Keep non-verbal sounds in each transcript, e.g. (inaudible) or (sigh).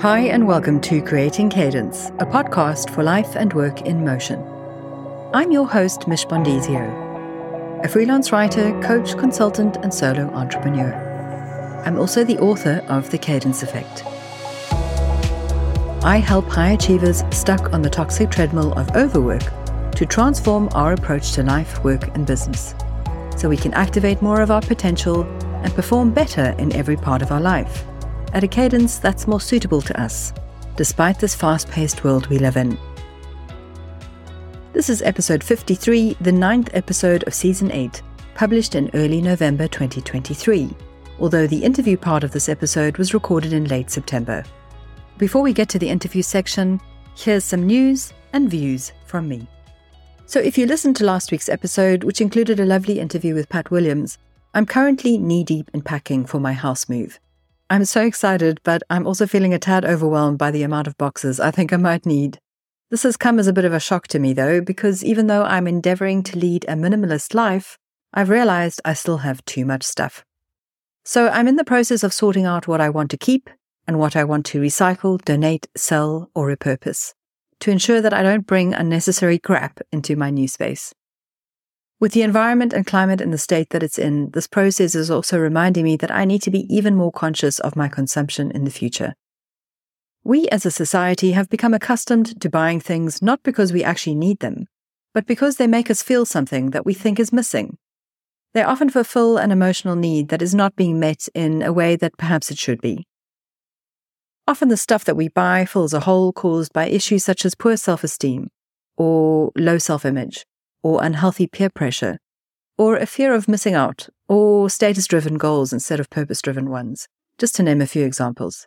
Hi, and welcome to Creating Cadence, a podcast for life and work in motion. I'm your host, Mich Bondesio, a freelance writer, coach, consultant, and solo entrepreneur. I'm also the author of The Cadence Effect. I help high achievers stuck on the toxic treadmill of overwork to transform our approach to life, work, and business so we can activate more of our potential and perform better in every part of our life at a cadence that's more suitable to us, despite this fast paced world we live in. This is episode 53, the ninth episode of season 8, published in early November 2023, although the interview part of this episode was recorded in late September. Before we get to the interview section, here's some news and views from me. So, if you listened to last week's episode, which included a lovely interview with Pat Williams, I'm currently knee deep in packing for my house move. I'm so excited, but I'm also feeling a tad overwhelmed by the amount of boxes I think I might need. This has come as a bit of a shock to me, though, because even though I'm endeavoring to lead a minimalist life, I've realized I still have too much stuff. So I'm in the process of sorting out what I want to keep and what I want to recycle, donate, sell, or repurpose to ensure that I don't bring unnecessary crap into my new space. With the environment and climate in the state that it's in, this process is also reminding me that I need to be even more conscious of my consumption in the future. We as a society have become accustomed to buying things not because we actually need them, but because they make us feel something that we think is missing. They often fulfill an emotional need that is not being met in a way that perhaps it should be. Often the stuff that we buy fills a hole caused by issues such as poor self esteem or low self image or unhealthy peer pressure, or a fear of missing out, or status driven goals instead of purpose driven ones, just to name a few examples.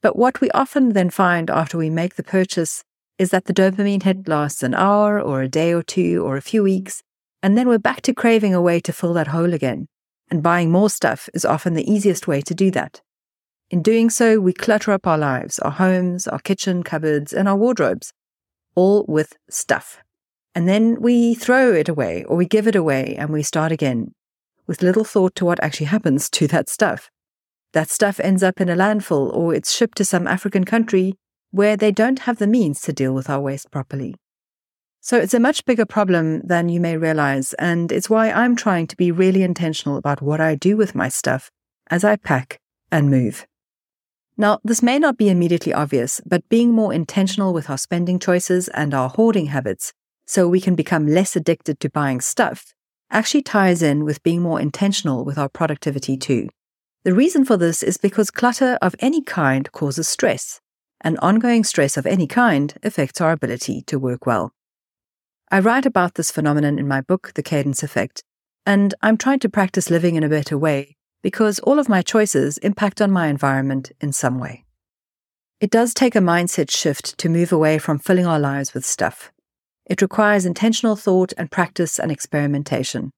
But what we often then find after we make the purchase is that the dopamine hit lasts an hour or a day or two or a few weeks, and then we're back to craving a way to fill that hole again. And buying more stuff is often the easiest way to do that. In doing so, we clutter up our lives, our homes, our kitchen cupboards, and our wardrobes, all with stuff. And then we throw it away or we give it away and we start again with little thought to what actually happens to that stuff. That stuff ends up in a landfill or it's shipped to some African country where they don't have the means to deal with our waste properly. So it's a much bigger problem than you may realize, and it's why I'm trying to be really intentional about what I do with my stuff as I pack and move. Now, this may not be immediately obvious, but being more intentional with our spending choices and our hoarding habits so we can become less addicted to buying stuff, actually ties in with being more intentional with our productivity too. The reason for this is because clutter of any kind causes stress, and ongoing stress of any kind affects our ability to work well. I write about this phenomenon in my book, The Cadence Effect, and I'm trying to practice living in a better way because all of my choices impact on my environment in some way. It does take a mindset shift to move away from filling our lives with stuff it requires intentional thought and practice and experimentation.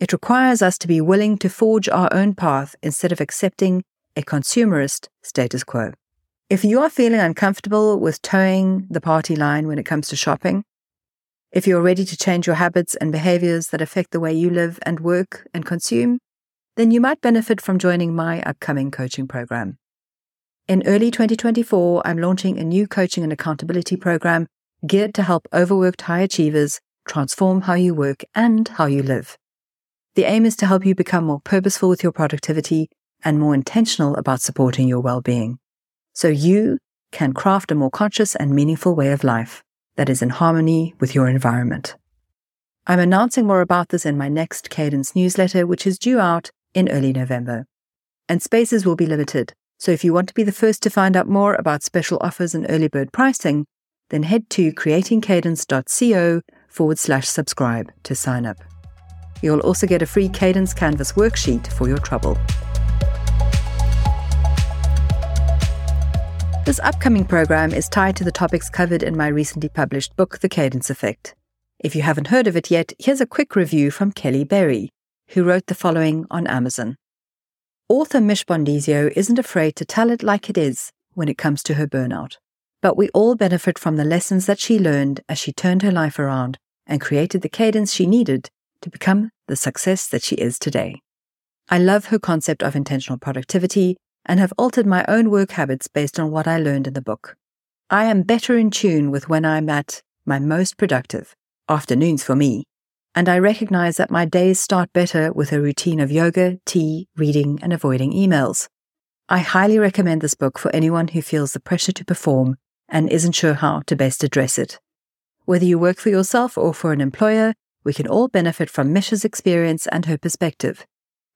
It requires us to be willing to forge our own path instead of accepting a consumerist status quo. If you are feeling uncomfortable with toeing the party line when it comes to shopping, if you're ready to change your habits and behaviors that affect the way you live and work and consume, then you might benefit from joining my upcoming coaching program. In early 2024, I'm launching a new coaching and accountability program geared to help overworked high achievers transform how you work and how you live. The aim is to help you become more purposeful with your productivity and more intentional about supporting your well being. So you can craft a more conscious and meaningful way of life that is in harmony with your environment. I'm announcing more about this in my next Cadence newsletter, which is due out in early November. And spaces will be limited, so if you want to be the first to find out more about special offers and early bird pricing, then head to creatingcadence.co forward slash subscribe to sign up. You'll also get a free Cadence Canvas worksheet for your trouble. This upcoming program is tied to the topics covered in my recently published book, The Cadence Effect. If you haven't heard of it yet, here's a quick review from Kelly Berry, who wrote the following on Amazon. Author Mich Bondesio isn't afraid to tell it like it is when it comes to her burnout but we all benefit from the lessons that she learned as she turned her life around and created the cadence she needed to become the success that she is today. I love her concept of intentional productivity and have altered my own work habits based on what I learned in the book. I am better in tune with when I'm at my most productive, afternoons for me, and I recognize that my days start better with a routine of yoga, tea, reading, and avoiding emails. I highly recommend this book for anyone who feels the pressure to perform and isn't sure how to best address it. Whether you work for yourself or for an employer, we can all benefit from Misha's experience and her perspective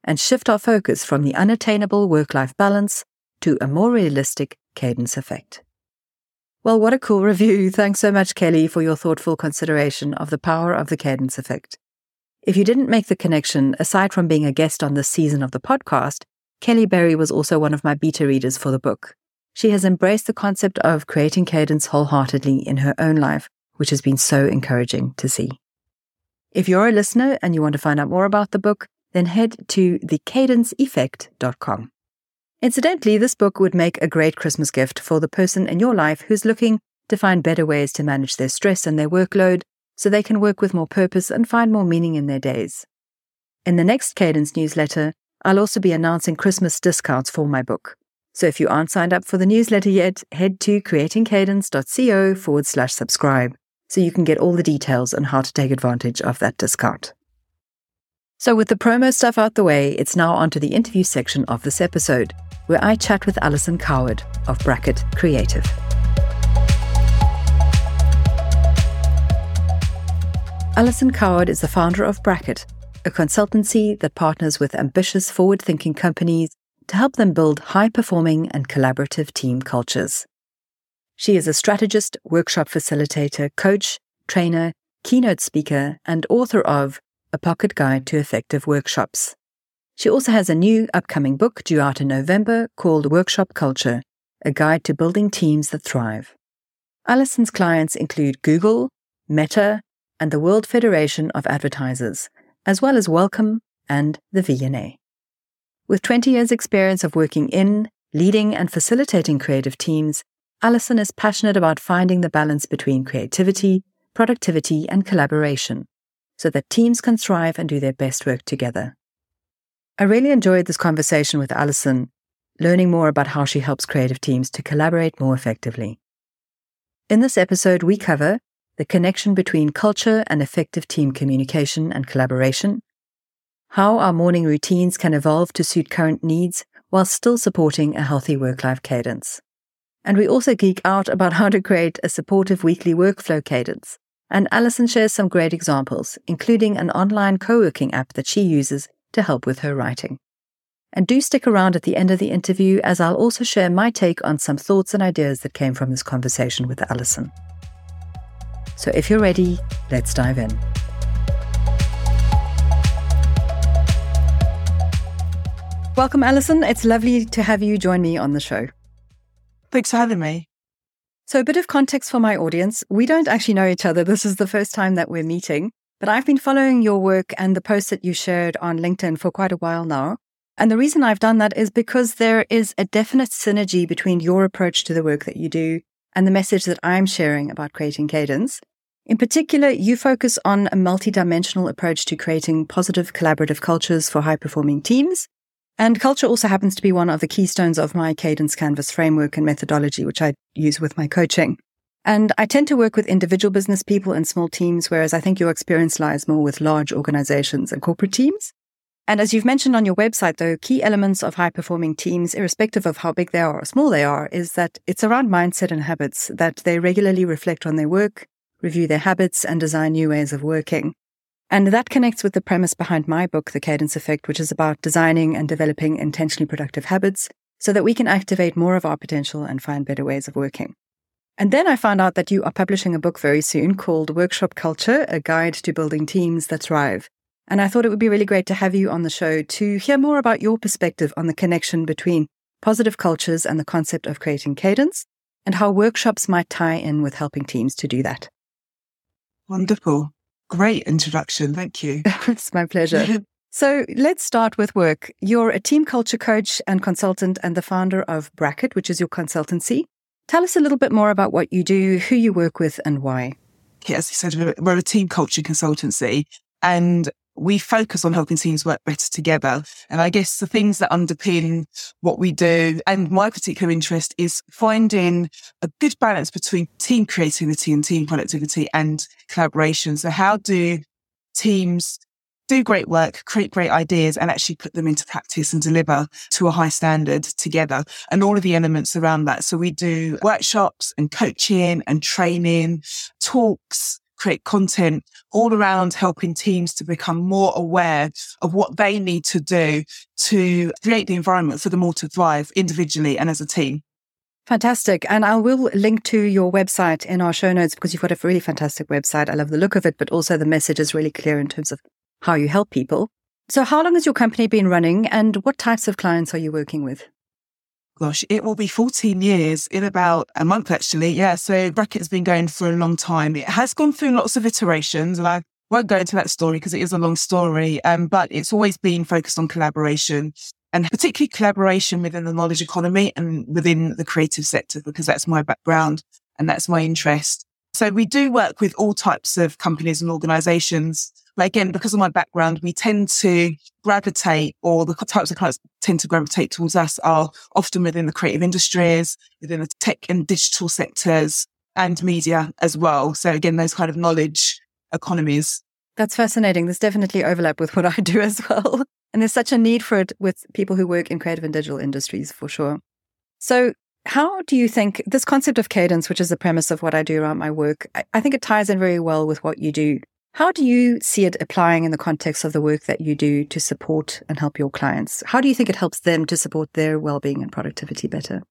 and shift our focus from the unattainable work life balance to a more realistic cadence effect. Well, what a cool (laughs) review. Thanks so much, Kelly, for your thoughtful consideration of the power of the cadence effect. If you didn't make the connection, aside from being a guest on this season of the podcast, Kelly Berry was also one of my beta readers for the book. She has embraced the concept of creating cadence wholeheartedly in her own life, which has been so encouraging to see. If you're a listener and you want to find out more about the book, then head to thecadenceeffect.com. Incidentally, this book would make a great Christmas gift for the person in your life who's looking to find better ways to manage their stress and their workload so they can work with more purpose and find more meaning in their days. In the next Cadence newsletter, I'll also be announcing Christmas discounts for my book. So if you aren't signed up for the newsletter yet, head to creatingcadence.co forward slash subscribe so you can get all the details on how to take advantage of that discount. So, with the promo stuff out the way, it's now onto the interview section of this episode, where I chat with Alison Coward of Bracket Creative. Alison Coward is the founder of Bracket, a consultancy that partners with ambitious, forward thinking companies to help them build high performing and collaborative team cultures. She is a strategist, workshop facilitator, coach, trainer, keynote speaker, and author of A Pocket Guide to Effective Workshops. She also has a new upcoming book due out in November called Workshop Culture A Guide to Building Teams That Thrive. Alison's clients include Google, Meta, and the World Federation of Advertisers, as well as Wellcome and the V&A. With 20 years' experience of working in, leading, and facilitating creative teams, Alison is passionate about finding the balance between creativity, productivity, and collaboration so that teams can thrive and do their best work together. I really enjoyed this conversation with Alison, learning more about how she helps creative teams to collaborate more effectively. In this episode, we cover the connection between culture and effective team communication and collaboration, how our morning routines can evolve to suit current needs while still supporting a healthy work life cadence. And we also geek out about how to create a supportive weekly workflow cadence. And Alison shares some great examples, including an online co working app that she uses to help with her writing. And do stick around at the end of the interview as I'll also share my take on some thoughts and ideas that came from this conversation with Alison. So if you're ready, let's dive in. Welcome, Alison. It's lovely to have you join me on the show. Thanks for having me. So, a bit of context for my audience. We don't actually know each other. This is the first time that we're meeting, but I've been following your work and the posts that you shared on LinkedIn for quite a while now. And the reason I've done that is because there is a definite synergy between your approach to the work that you do and the message that I'm sharing about creating cadence. In particular, you focus on a multidimensional approach to creating positive collaborative cultures for high performing teams. And culture also happens to be one of the keystones of my Cadence Canvas framework and methodology, which I use with my coaching. And I tend to work with individual business people and small teams, whereas I think your experience lies more with large organizations and corporate teams. And as you've mentioned on your website, though, key elements of high performing teams, irrespective of how big they are or small they are, is that it's around mindset and habits, that they regularly reflect on their work, review their habits, and design new ways of working. And that connects with the premise behind my book, The Cadence Effect, which is about designing and developing intentionally productive habits so that we can activate more of our potential and find better ways of working. And then I found out that you are publishing a book very soon called Workshop Culture, a guide to building teams that thrive. And I thought it would be really great to have you on the show to hear more about your perspective on the connection between positive cultures and the concept of creating cadence and how workshops might tie in with helping teams to do that. Wonderful. Great introduction. Thank you. (laughs) it's my pleasure. (laughs) so let's start with work. You're a team culture coach and consultant and the founder of Bracket, which is your consultancy. Tell us a little bit more about what you do, who you work with, and why. Yeah, as you said, we're a team culture consultancy. And we focus on helping teams work better together. And I guess the things that underpin what we do and my particular interest is finding a good balance between team creativity and team productivity and collaboration. So how do teams do great work, create great ideas and actually put them into practice and deliver to a high standard together and all of the elements around that. So we do workshops and coaching and training, talks, create content all around helping teams to become more aware of what they need to do to create the environment for them all to thrive individually and as a team. Fantastic. And I will link to your website in our show notes because you've got a really fantastic website. I love the look of it, but also the message is really clear in terms of how you help people. So, how long has your company been running and what types of clients are you working with? Gosh, it will be 14 years in about a month, actually. Yeah. So, Bracket has been going for a long time. It has gone through lots of iterations, and I won't go into that story because it is a long story. Um, but it's always been focused on collaboration and particularly collaboration within the knowledge economy and within the creative sector, because that's my background and that's my interest. So we do work with all types of companies and organizations. Again, because of my background, we tend to gravitate or the types of clients tend to gravitate towards us are often within the creative industries, within the tech and digital sectors and media as well. So again, those kind of knowledge economies. That's fascinating. There's definitely overlap with what (laughs) I do as well. And there's such a need for it with people who work in creative and digital industries for sure. So how do you think this concept of cadence, which is the premise of what I do around my work, I, I think it ties in very well with what you do. How do you see it applying in the context of the work that you do to support and help your clients? How do you think it helps them to support their well-being and productivity better?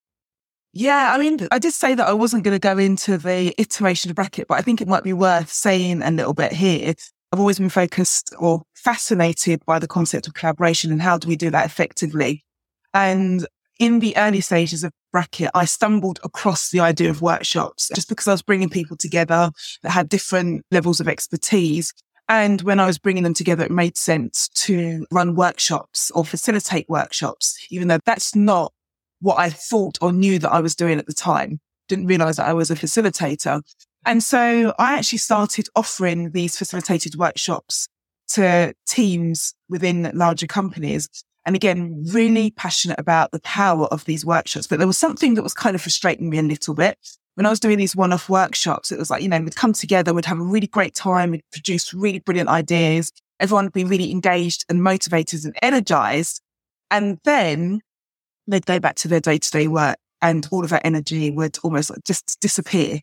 Yeah, I mean, I did say that I wasn't going to go into the iteration Bracket, but I think it might be worth saying a little bit here. I've always been focused or fascinated by the concept of collaboration and how do we do that effectively. And in the early stages of Bracket, I stumbled across the idea of workshops just because I was bringing people together that had different levels of expertise. And when I was bringing them together, it made sense to run workshops or facilitate workshops, even though that's not what I thought or knew that I was doing at the time. Didn't realize that I was a facilitator. And so I actually started offering these facilitated workshops to teams within larger companies and again, really passionate about the power of these workshops. But there was something that was kind of frustrating me a little bit. When I was doing these one off workshops, it was like, you know, we'd come together, we'd have a really great time, we'd produce really brilliant ideas. Everyone would be really engaged and motivated and energized. And then they'd go back to their day to day work and all of that energy would almost just disappear.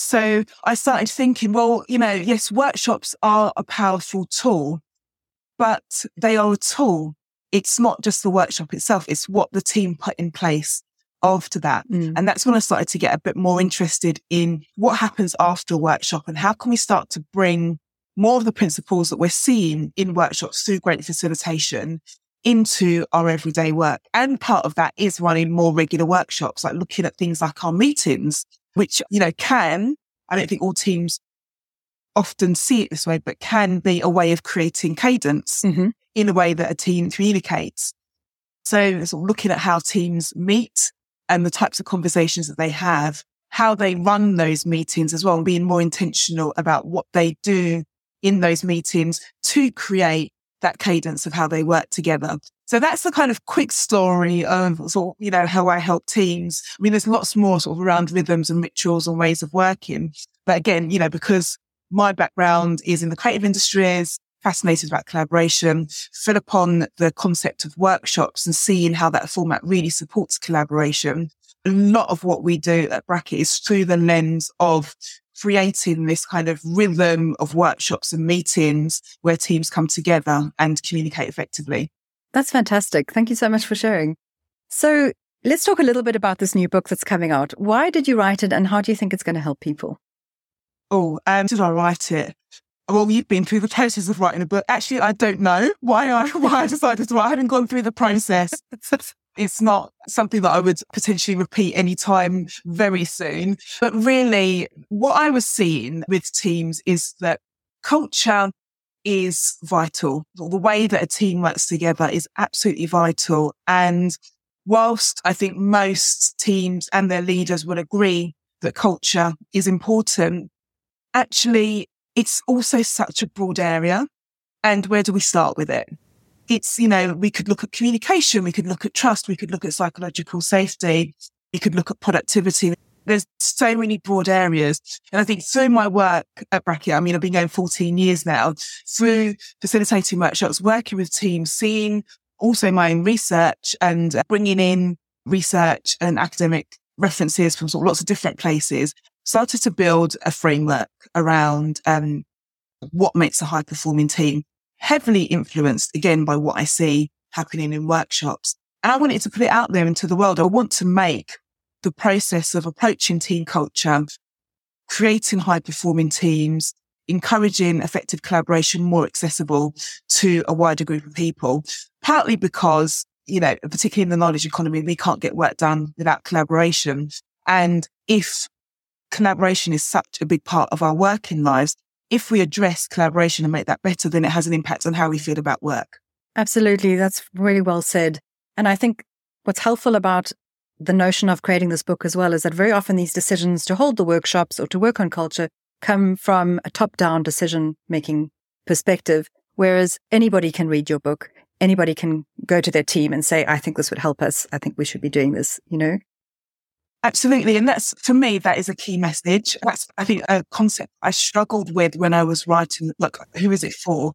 So I started thinking, well, you know, yes, workshops are a powerful tool, but they are a tool it's not just the workshop itself, it's what the team put in place after that. Mm. And that's when I started to get a bit more interested in what happens after a workshop and how can we start to bring more of the principles that we're seeing in workshops through great facilitation into our everyday work. And part of that is running more regular workshops, like looking at things like our meetings, which, you know, can, I don't think all teams often see it this way, but can be a way of creating cadence mm-hmm. In a way that a team communicates. So sort of looking at how teams meet and the types of conversations that they have, how they run those meetings as well, and being more intentional about what they do in those meetings to create that cadence of how they work together. So that's the kind of quick story of sort of, you know, how I help teams. I mean, there's lots more sort of around rhythms and rituals and ways of working. But again, you know, because my background is in the creative industries, fascinated about collaboration, fell upon the concept of workshops and seeing how that format really supports collaboration. A lot of what we do at Bracket is through the lens of creating this kind of rhythm of workshops and meetings where teams come together and communicate effectively. That's fantastic. Thank you so much for sharing. So let's talk a little bit about this new book that's coming out. Why did you write it and how do you think it's going to help people? oh, um, did I write it? Well, you've been through the process of writing a book. Actually, I don't know why I (laughs) why I decided to. I haven't gone through the process. it's not something that I would potentially repeat anytime very soon. But really, what I was seeing with teams is that culture is vital. The way that a team works together is absolutely vital. And whilst I think most teams and their leaders would agree that culture is important, actually, it's also such a broad area. And where do we start with it? It's, you know, we could look at communication. We could look at trust. We could look at psychological safety. We could look at productivity. There's so many broad areas. And I think through my work at Bracket, I mean, I've been going 14 years now through facilitating workshops, working with teams, seeing also my own research and bringing in research and academic references from sort of lots of different places, started to build a framework around um, what makes a high performing team, heavily influenced again by what I see happening in workshops. And I wanted to put it out there into the world. I want to make the process of approaching team culture, creating high performing teams, encouraging effective collaboration more accessible to a wider group of people, partly because you know, particularly in the knowledge economy, we can't get work done without collaboration. And if collaboration is such a big part of our working lives, if we address collaboration and make that better, then it has an impact on how we feel about work. Absolutely. That's really well said. And I think what's helpful about the notion of creating this book as well is that very often these decisions to hold the workshops or to work on culture come from a top down decision making perspective, whereas anybody can read your book anybody can go to their team and say, I think this would help us. I think we should be doing this, you know? Absolutely. And that's, for me, that is a key message. That's, I think, a concept I struggled with when I was writing, like, who is it for?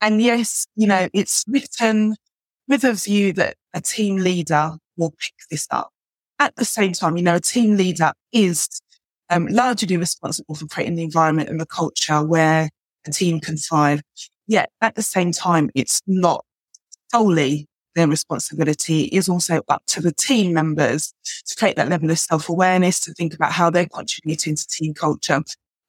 And yes, you know, it's written with a view that a team leader will pick this up. At the same time, you know, a team leader is um, largely responsible for creating the environment and the culture where a team can thrive. Yet at the same time, it's not solely their responsibility is also up to the team members to create that level of self-awareness, to think about how they're contributing to team culture.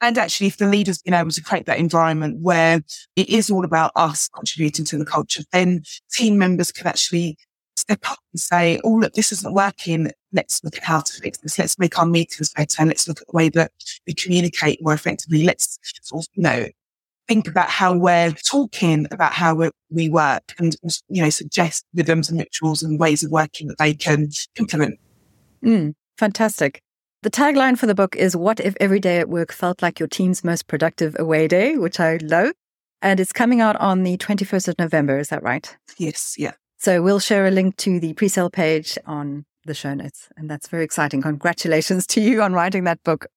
And actually, if the leader's been able to create that environment where it is all about us contributing to the culture, then team members can actually step up and say, oh, look, this isn't working. Let's look at how to fix this. Let's make our meetings better. And let's look at the way that we communicate more effectively. Let's you know, think about how we're talking about how we work and, you know, suggest rhythms and rituals and ways of working that they can implement. Mm, fantastic. The tagline for the book is What if every day at work felt like your team's most productive away day, which I love. And it's coming out on the 21st of November. Is that right? Yes. Yeah. So we'll share a link to the pre sale page on the show notes. And that's very exciting. Congratulations to you on writing that book.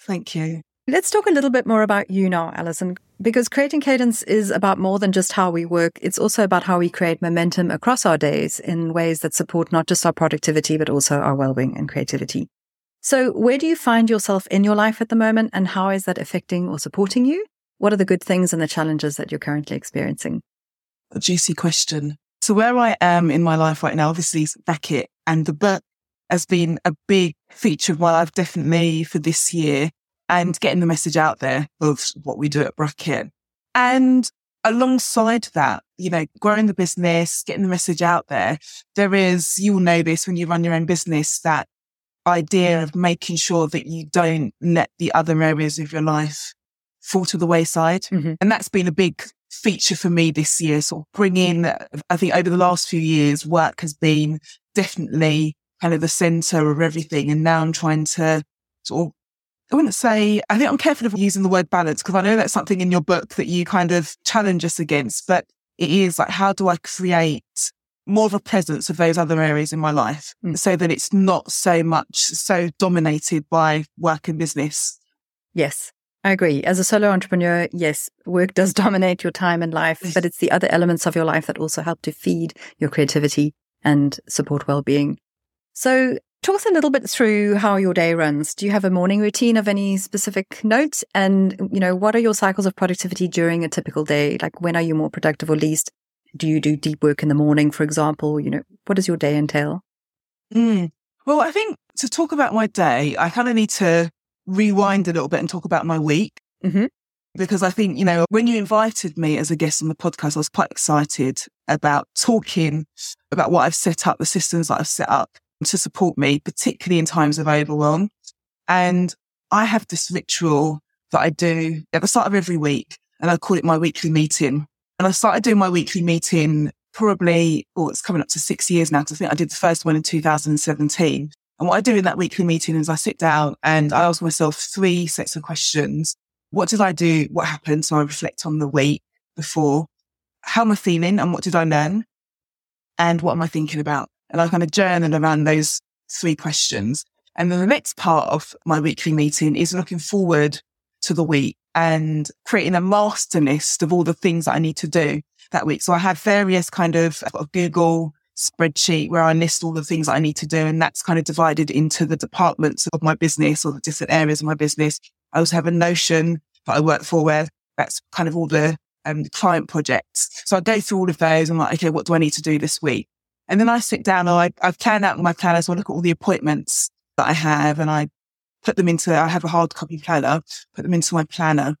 Thank you. Let's talk a little bit more about you now, Alison, because creating cadence is about more than just how we work. It's also about how we create momentum across our days in ways that support not just our productivity, but also our well-being and creativity. So where do you find yourself in your life at the moment and how is that affecting or supporting you? What are the good things and the challenges that you're currently experiencing? A juicy question. So where I am in my life right now, obviously is Bracket and the book has been a big feature of my life definitely for this year and getting the message out there of what we do at Bracket. And alongside that, you know, growing the business, getting the message out there, there is, you'll know this when you run your own business, that idea of making sure that you don't let the other areas of your life fall to the wayside. Mm-hmm. And that's been a big feature for me this year, sort of bringing, I think over the last few years, work has been definitely kind of the center of everything. And now I'm trying to sort of I wouldn't say, I think I'm careful of using the word balance because I know that's something in your book that you kind of challenge us against, but it is like, how do I create more of a presence of those other areas in my life mm. so that it's not so much so dominated by work and business? Yes. I agree. As a solo entrepreneur, yes, work does (laughs) dominate your time and life, but it's the other elements of your life that also help to feed your creativity and support well-being. So Talk us a little bit through how your day runs. Do you have a morning routine of any specific note? And, you know, what are your cycles of productivity during a typical day? Like when are you more productive or least? Do you do deep work in the morning, for example? You know, what does your day entail? Mm. Well, I think to talk about my day, I kind of need to rewind a little bit and talk about my week. Mm-hmm. Because I think, you know, when you invited me as a guest on the podcast, I was quite excited about talking about what I've set up, the systems that I've set up to support me, particularly in times of overwhelm. And I have this ritual that I do at the start of every week, and I call it my weekly meeting. And I started doing my weekly meeting probably, oh, it's coming up to six years now, I think I did the first one in 2017. And what I do in that weekly meeting is I sit down and I ask myself three sets of questions. What did I do? What happened? So I reflect on the week before. how am I feeling and what did I learn? And what am I thinking about? And I kind of journal around those three questions. And then the next part of my weekly meeting is looking forward to the week and creating a master list of all the things that I need to do that week. So I have various kind of Google spreadsheet where I list all the things that I need to do. And that's kind of divided into the departments of my business or the different areas of my business. I also have a Notion that I work for where that's kind of all the um, client projects. So I go through all of those. I'm like, okay, what do I need to do this week? And then I sit down and I, I've planned out my planner. So I look at all the appointments that I have and I put them into, I have a hard copy planner, put them into my planner.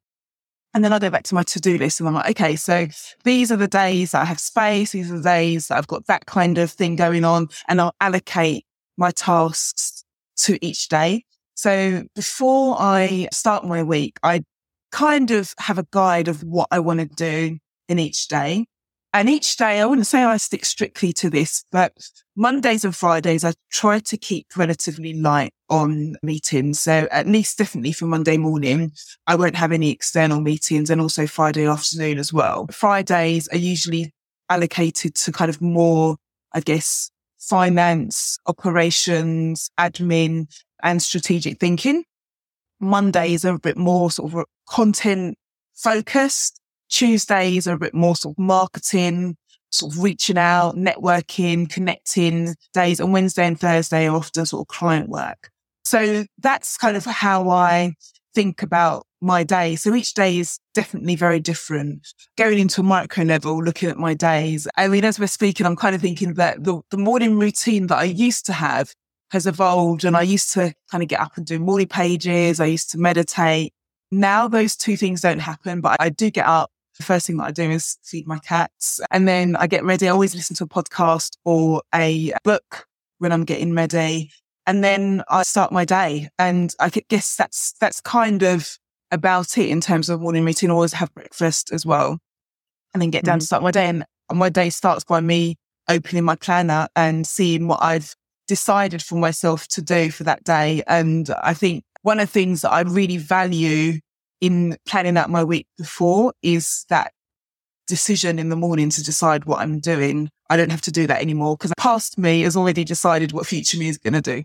And then I go back to my to-do list and I'm like, okay, so these are the days that I have space. These are the days that I've got that kind of thing going on and I'll allocate my tasks to each day. So before I start my week, I kind of have a guide of what I want to do in each day. And each day, I wouldn't say I stick strictly to this, but Mondays and Fridays, I try to keep relatively light on meetings. So at least definitely for Monday morning, I won't have any external meetings and also Friday afternoon as well. Fridays are usually allocated to kind of more, I guess, finance, operations, admin and strategic thinking. Mondays are a bit more sort of content focused Tuesdays are a bit more sort of marketing, sort of reaching out, networking, connecting days. And Wednesday and Thursday are often sort of client work. So that's kind of how I think about my day. So each day is definitely very different. Going into a micro level, looking at my days. I mean, as we're speaking, I'm kind of thinking that the, the morning routine that I used to have has evolved and I used to kind of get up and do morning pages. I used to meditate. Now those two things don't happen, but I do get up the first thing that I do is feed my cats. And then I get ready. I always listen to a podcast or a book when I'm getting ready. And then I start my day. And I guess that's, that's kind of about it in terms of morning routine. I always have breakfast as well and then get down mm-hmm. to start my day. And my day starts by me opening my planner and seeing what I've decided for myself to do for that day. And I think one of the things that I really value in planning out my week before is that decision in the morning to decide what I'm doing. I don't have to do that anymore because past me has already decided what future me is going to do.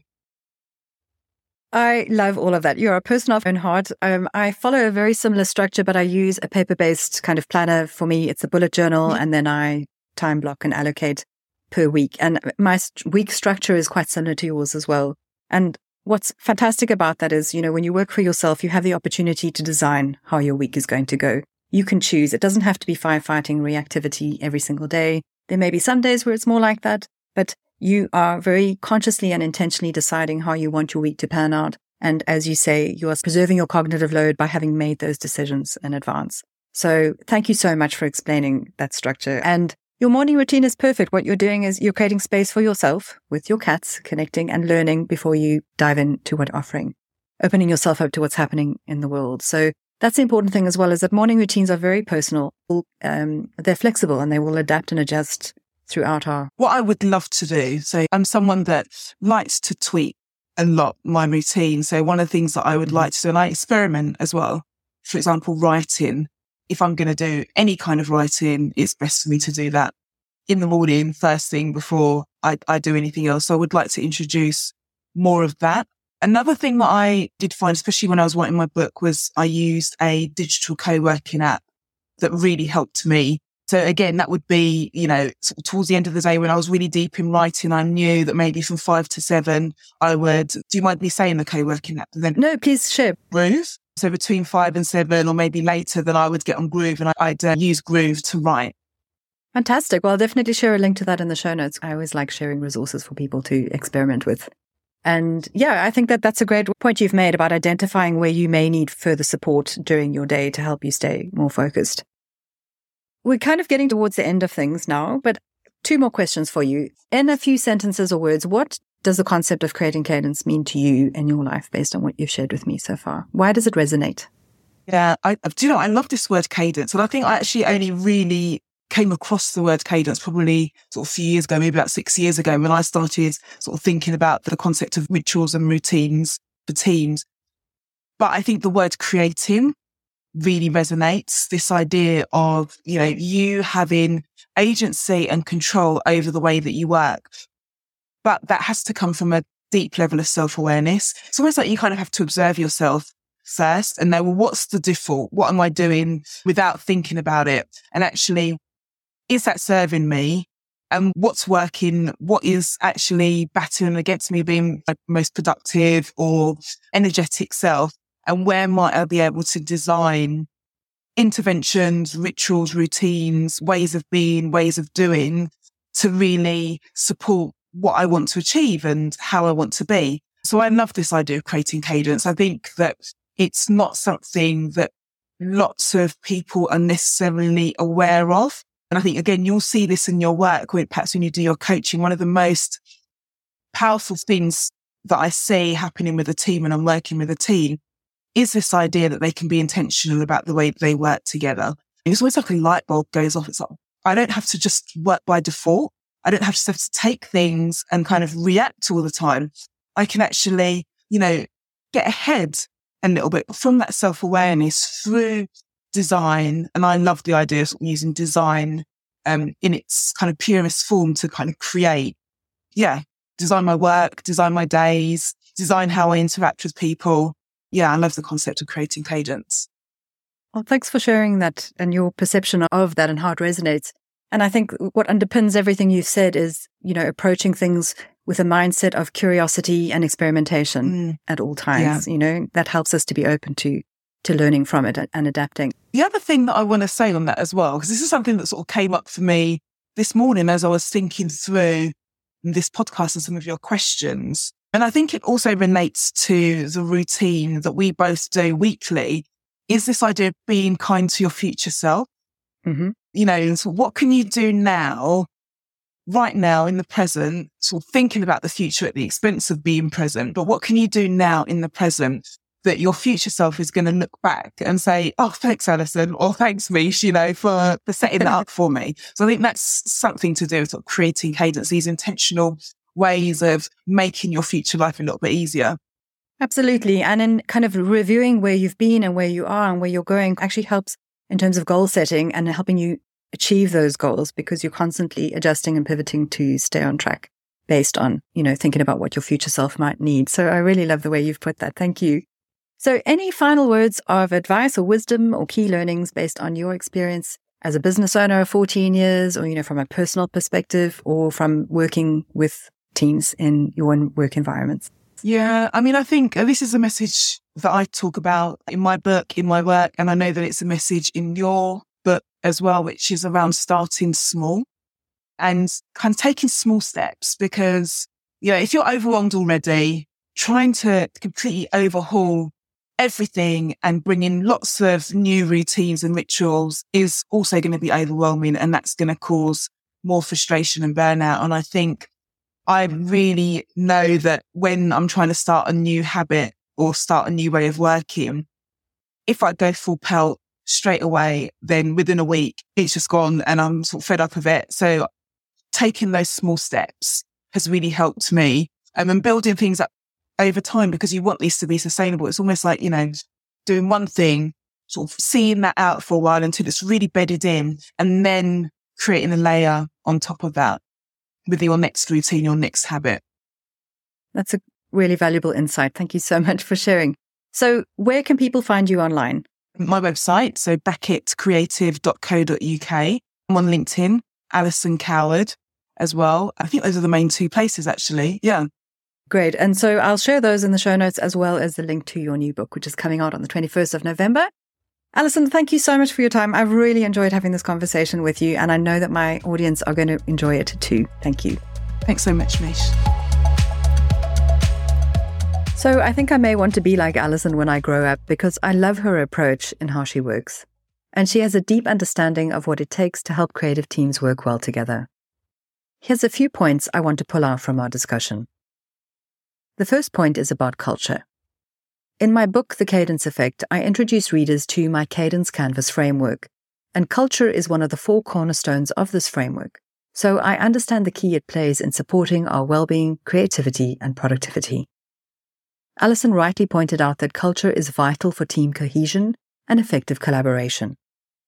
I love all of that. You're a person of own heart. Um, I follow a very similar structure, but I use a paper based kind of planner. For me, it's a bullet journal, and then I time block and allocate per week. And my week structure is quite similar to yours as well. And What's fantastic about that is, you know, when you work for yourself, you have the opportunity to design how your week is going to go. You can choose. It doesn't have to be firefighting reactivity every single day. There may be some days where it's more like that, but you are very consciously and intentionally deciding how you want your week to pan out. And as you say, you are preserving your cognitive load by having made those decisions in advance. So thank you so much for explaining that structure. And your morning routine is perfect. What you're doing is you're creating space for yourself with your cats, connecting and learning before you dive into what offering, opening yourself up to what's happening in the world. So that's the important thing as well is that morning routines are very personal. Um, they're flexible and they will adapt and adjust throughout our. What I would love to do. So I'm someone that likes to tweak a lot my routine. So one of the things that I would mm-hmm. like to do, and I experiment as well. For example, writing if I'm going to do any kind of writing, it's best for me to do that in the morning, first thing before I, I do anything else. So I would like to introduce more of that. Another thing that I did find, especially when I was writing my book, was I used a digital co-working app that really helped me. So again, that would be, you know, towards the end of the day when I was really deep in writing, I knew that maybe from five to seven, I would, do you mind me saying the co-working app? Then no, please share. Ruth? So between five and seven, or maybe later, then I would get on Groove and I'd uh, use Groove to write. Fantastic. Well, I'll definitely share a link to that in the show notes. I always like sharing resources for people to experiment with. And yeah, I think that that's a great point you've made about identifying where you may need further support during your day to help you stay more focused. We're kind of getting towards the end of things now, but two more questions for you. In a few sentences or words, what does the concept of creating cadence mean to you in your life based on what you've shared with me so far? Why does it resonate? Yeah, I uh, do you know I love this word cadence, and I think I actually only really came across the word cadence probably sort of a few years ago, maybe about six years ago, when I started sort of thinking about the concept of rituals and routines for teams. But I think the word creating really resonates. This idea of, you know, you having agency and control over the way that you work. But that has to come from a deep level of self awareness. It's almost like you kind of have to observe yourself first and know, well, what's the default? What am I doing without thinking about it? And actually, is that serving me? And what's working? What is actually battling against me being my most productive or energetic self? And where might I be able to design interventions, rituals, routines, ways of being, ways of doing to really support what I want to achieve and how I want to be. So I love this idea of creating cadence. I think that it's not something that lots of people are necessarily aware of. And I think again, you'll see this in your work perhaps when you do your coaching, one of the most powerful things that I see happening with a team and I'm working with a team is this idea that they can be intentional about the way they work together. It's always like a light bulb goes off. It's like, I don't have to just work by default. I don't have to, have to take things and kind of react all the time. I can actually, you know, get ahead a little bit from that self awareness through design. And I love the idea of using design um, in its kind of purest form to kind of create, yeah, design my work, design my days, design how I interact with people. Yeah, I love the concept of creating cadence. Well, thanks for sharing that and your perception of that and how it resonates. And I think what underpins everything you've said is, you know, approaching things with a mindset of curiosity and experimentation mm. at all times. Yeah. You know, that helps us to be open to to learning from it and adapting. The other thing that I want to say on that as well, because this is something that sort of came up for me this morning as I was thinking through this podcast and some of your questions. And I think it also relates to the routine that we both do weekly is this idea of being kind to your future self. Mm-hmm you know, so what can you do now, right now in the present, sort of thinking about the future at the expense of being present, but what can you do now in the present that your future self is going to look back and say, Oh, thanks, Alison, or thanks, Mich, you know, for, for setting that up for me. So I think that's something to do with sort of creating cadence, these intentional ways of making your future life a little bit easier. Absolutely. And in kind of reviewing where you've been and where you are and where you're going actually helps in terms of goal setting and helping you achieve those goals because you're constantly adjusting and pivoting to stay on track based on, you know, thinking about what your future self might need. So I really love the way you've put that. Thank you. So any final words of advice or wisdom or key learnings based on your experience as a business owner of 14 years or, you know, from a personal perspective or from working with teams in your own work environments? Yeah, I mean, I think uh, this is a message that I talk about in my book, in my work, and I know that it's a message in your book as well, which is around starting small and kind of taking small steps because, you know, if you're overwhelmed already, trying to completely overhaul everything and bring in lots of new routines and rituals is also going to be overwhelming and that's going to cause more frustration and burnout. And I think I really know that when I'm trying to start a new habit or start a new way of working, if I go full pelt straight away, then within a week, it's just gone and I'm sort of fed up of it. So taking those small steps has really helped me um, and building things up over time because you want these to be sustainable. It's almost like, you know, doing one thing, sort of seeing that out for a while until it's really bedded in and then creating a layer on top of that with your next routine, your next habit. That's a really valuable insight. Thank you so much for sharing. So, where can people find you online? My website, so bracketcreative.co.uk. I'm on LinkedIn, Alison Coward as well. I think those are the main two places, actually. Yeah. Great. And so I'll share those in the show notes as well as the link to your new book, which is coming out on the 21st of November. Alison, thank you so much for your time. I've really enjoyed having this conversation with you, and I know that my audience are going to enjoy it too. Thank you. Thanks so much, Mich. So I think I may want to be like Alison when I grow up because I love her approach in how she works. And she has a deep understanding of what it takes to help creative teams work well together. Here's a few points I want to pull out from our discussion. The first point is about culture. In my book, The Cadence Effect, I introduce readers to my Cadence Canvas framework, and culture is one of the four cornerstones of this framework. So I understand the key it plays in supporting our well-being, creativity, and productivity. Alison rightly pointed out that culture is vital for team cohesion and effective collaboration.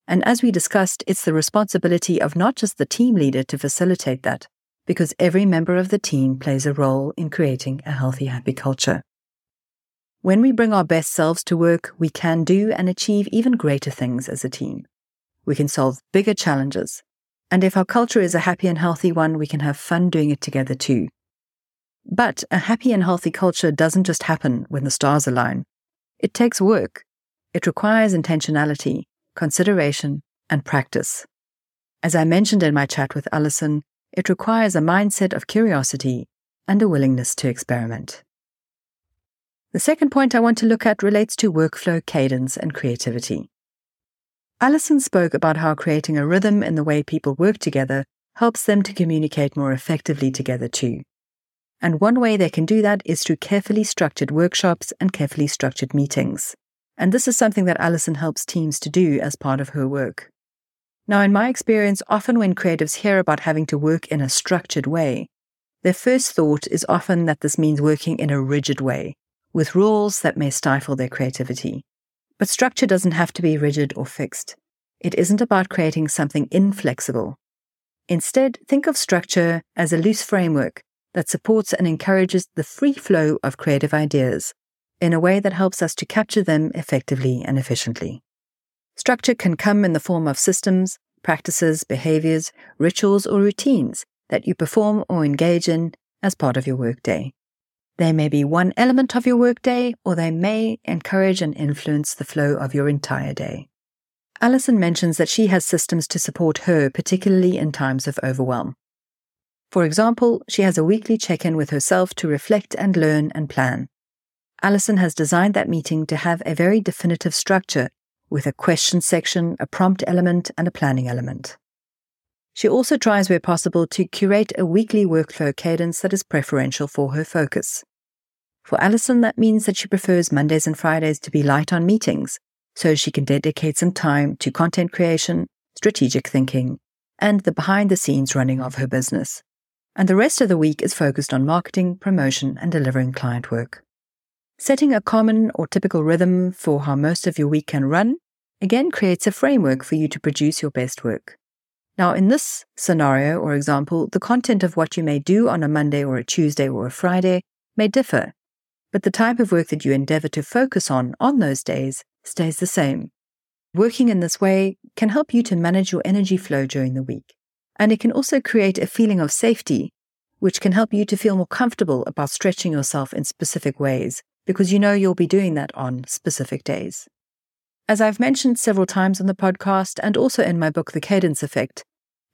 And as we discussed, it's the responsibility of not just the team leader to facilitate that, because every member of the team plays a role in creating a healthy, happy culture. When we bring our best selves to work, we can do and achieve even greater things as a team. We can solve bigger challenges. And if our culture is a happy and healthy one, we can have fun doing it together too. But a happy and healthy culture doesn't just happen when the stars align. It takes work. It requires intentionality, consideration, and practice. As I mentioned in my chat with Alison, it requires a mindset of curiosity and a willingness to experiment. The second point I want to look at relates to workflow cadence and creativity. Alison spoke about how creating a rhythm in the way people work together helps them to communicate more effectively together too. And one way they can do that is through carefully structured workshops and carefully structured meetings. And this is something that Alison helps teams to do as part of her work. Now, in my experience, often when creatives hear about having to work in a structured way, their first thought is often that this means working in a rigid way, with rules that may stifle their creativity. But structure doesn't have to be rigid or fixed. It isn't about creating something inflexible. Instead, think of structure as a loose framework that supports and encourages the free flow of creative ideas in a way that helps us to capture them effectively and efficiently. Structure can come in the form of systems, practices, behaviors, rituals, or routines that you perform or engage in as part of your workday. They may be one element of your workday, or they may encourage and influence the flow of your entire day. Alison mentions that she has systems to support her, particularly in times of overwhelm. For example, she has a weekly check in with herself to reflect and learn and plan. Alison has designed that meeting to have a very definitive structure with a question section, a prompt element, and a planning element. She also tries where possible to curate a weekly workflow cadence that is preferential for her focus. For Alison, that means that she prefers Mondays and Fridays to be light on meetings, so she can dedicate some time to content creation, strategic thinking, and the behind the scenes running of her business. And the rest of the week is focused on marketing, promotion, and delivering client work. Setting a common or typical rhythm for how most of your week can run again creates a framework for you to produce your best work. Now, in this scenario or example, the content of what you may do on a Monday or a Tuesday or a Friday may differ, but the type of work that you endeavor to focus on on those days stays the same. Working in this way can help you to manage your energy flow during the week, and it can also create a feeling of safety, which can help you to feel more comfortable about stretching yourself in specific ways because you know you'll be doing that on specific days. As I've mentioned several times on the podcast and also in my book, The Cadence Effect,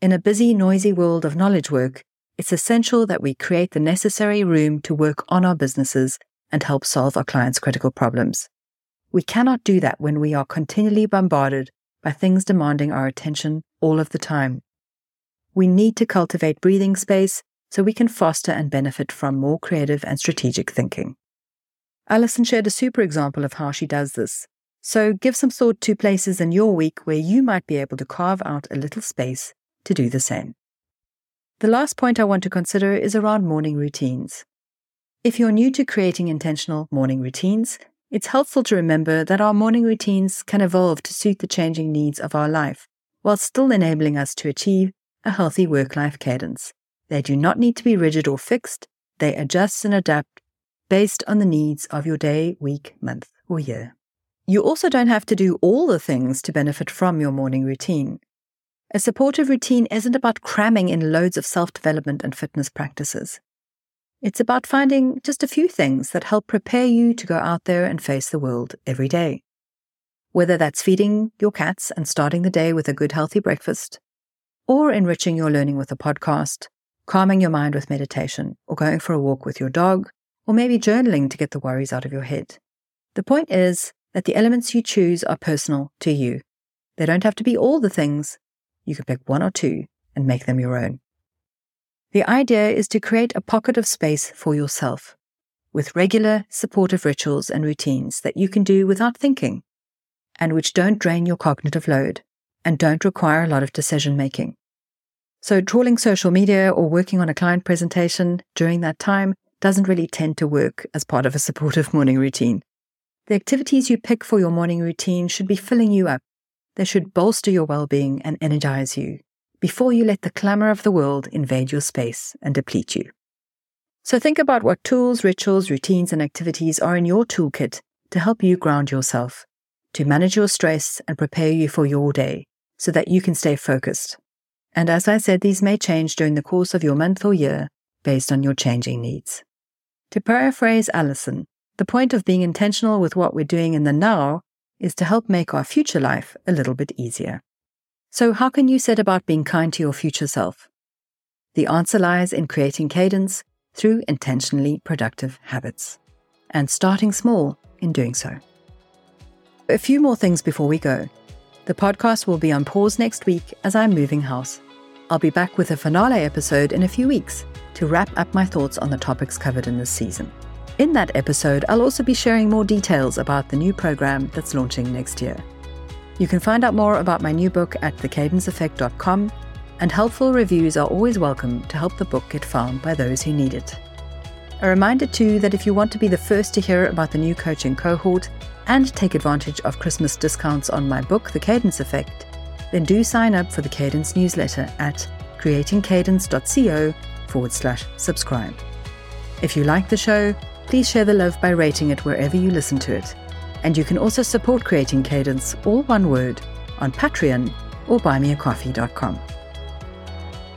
in a busy, noisy world of knowledge work, it's essential that we create the necessary room to work on our businesses and help solve our clients' critical problems. We cannot do that when we are continually bombarded by things demanding our attention all of the time. We need to cultivate breathing space so we can foster and benefit from more creative and strategic thinking. Alison shared a super example of how she does this. So give some thought to places in your week where you might be able to carve out a little space to do the same. The last point I want to consider is around morning routines. If you're new to creating intentional morning routines, it's helpful to remember that our morning routines can evolve to suit the changing needs of our life, while still enabling us to achieve a healthy work life cadence. They do not need to be rigid or fixed, they adjust and adapt based on the needs of your day, week, month, or year. You also don't have to do all the things to benefit from your morning routine. A supportive routine isn't about cramming in loads of self development and fitness practices. It's about finding just a few things that help prepare you to go out there and face the world every day. Whether that's feeding your cats and starting the day with a good, healthy breakfast, or enriching your learning with a podcast, calming your mind with meditation, or going for a walk with your dog, or maybe journaling to get the worries out of your head. The point is that the elements you choose are personal to you. They don't have to be all the things. You can pick one or two and make them your own. The idea is to create a pocket of space for yourself with regular supportive rituals and routines that you can do without thinking and which don't drain your cognitive load and don't require a lot of decision making. So, trawling social media or working on a client presentation during that time doesn't really tend to work as part of a supportive (laughs) morning routine. The activities you pick for your morning routine should be filling you up. They should bolster your well being and energize you before you let the clamor of the world invade your space and deplete you. So think about what tools, rituals, routines, and activities are in your toolkit to help you ground yourself, to manage your stress and prepare you for your day so that you can stay focused. And as I said, these may change during the course of your month or year based on your changing needs. To paraphrase Alison, the point of being intentional with what we're doing in the now is to help make our future life a little bit easier. So, how can you set about being kind to your future self? The answer lies in creating cadence through intentionally productive habits and starting small in doing so. A few more things before we go. The podcast will be on pause next week as I'm moving house. I'll be back with a finale episode in a few weeks to wrap up my thoughts on the topics covered in this season. In that episode, I'll also be sharing more details about the new program that's launching next year. You can find out more about my new book at thecadenceeffect.com, and helpful reviews are always welcome to help the book get found by those who need it. A reminder too that if you want to be the first to hear about the new coaching cohort and take advantage of Christmas discounts on my book, The Cadence Effect, then do sign up for the Cadence newsletter at creatingcadence.co forward slash subscribe. If you like the show, please share the love by rating it wherever you listen to it. And you can also support Creating Cadence, all one word, on Patreon or buymeacoffee.com.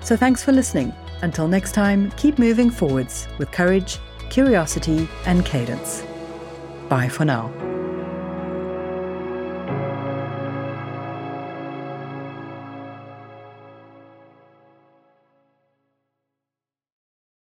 So thanks for listening. Until next time, keep moving forwards with courage, curiosity, and cadence. Bye for now.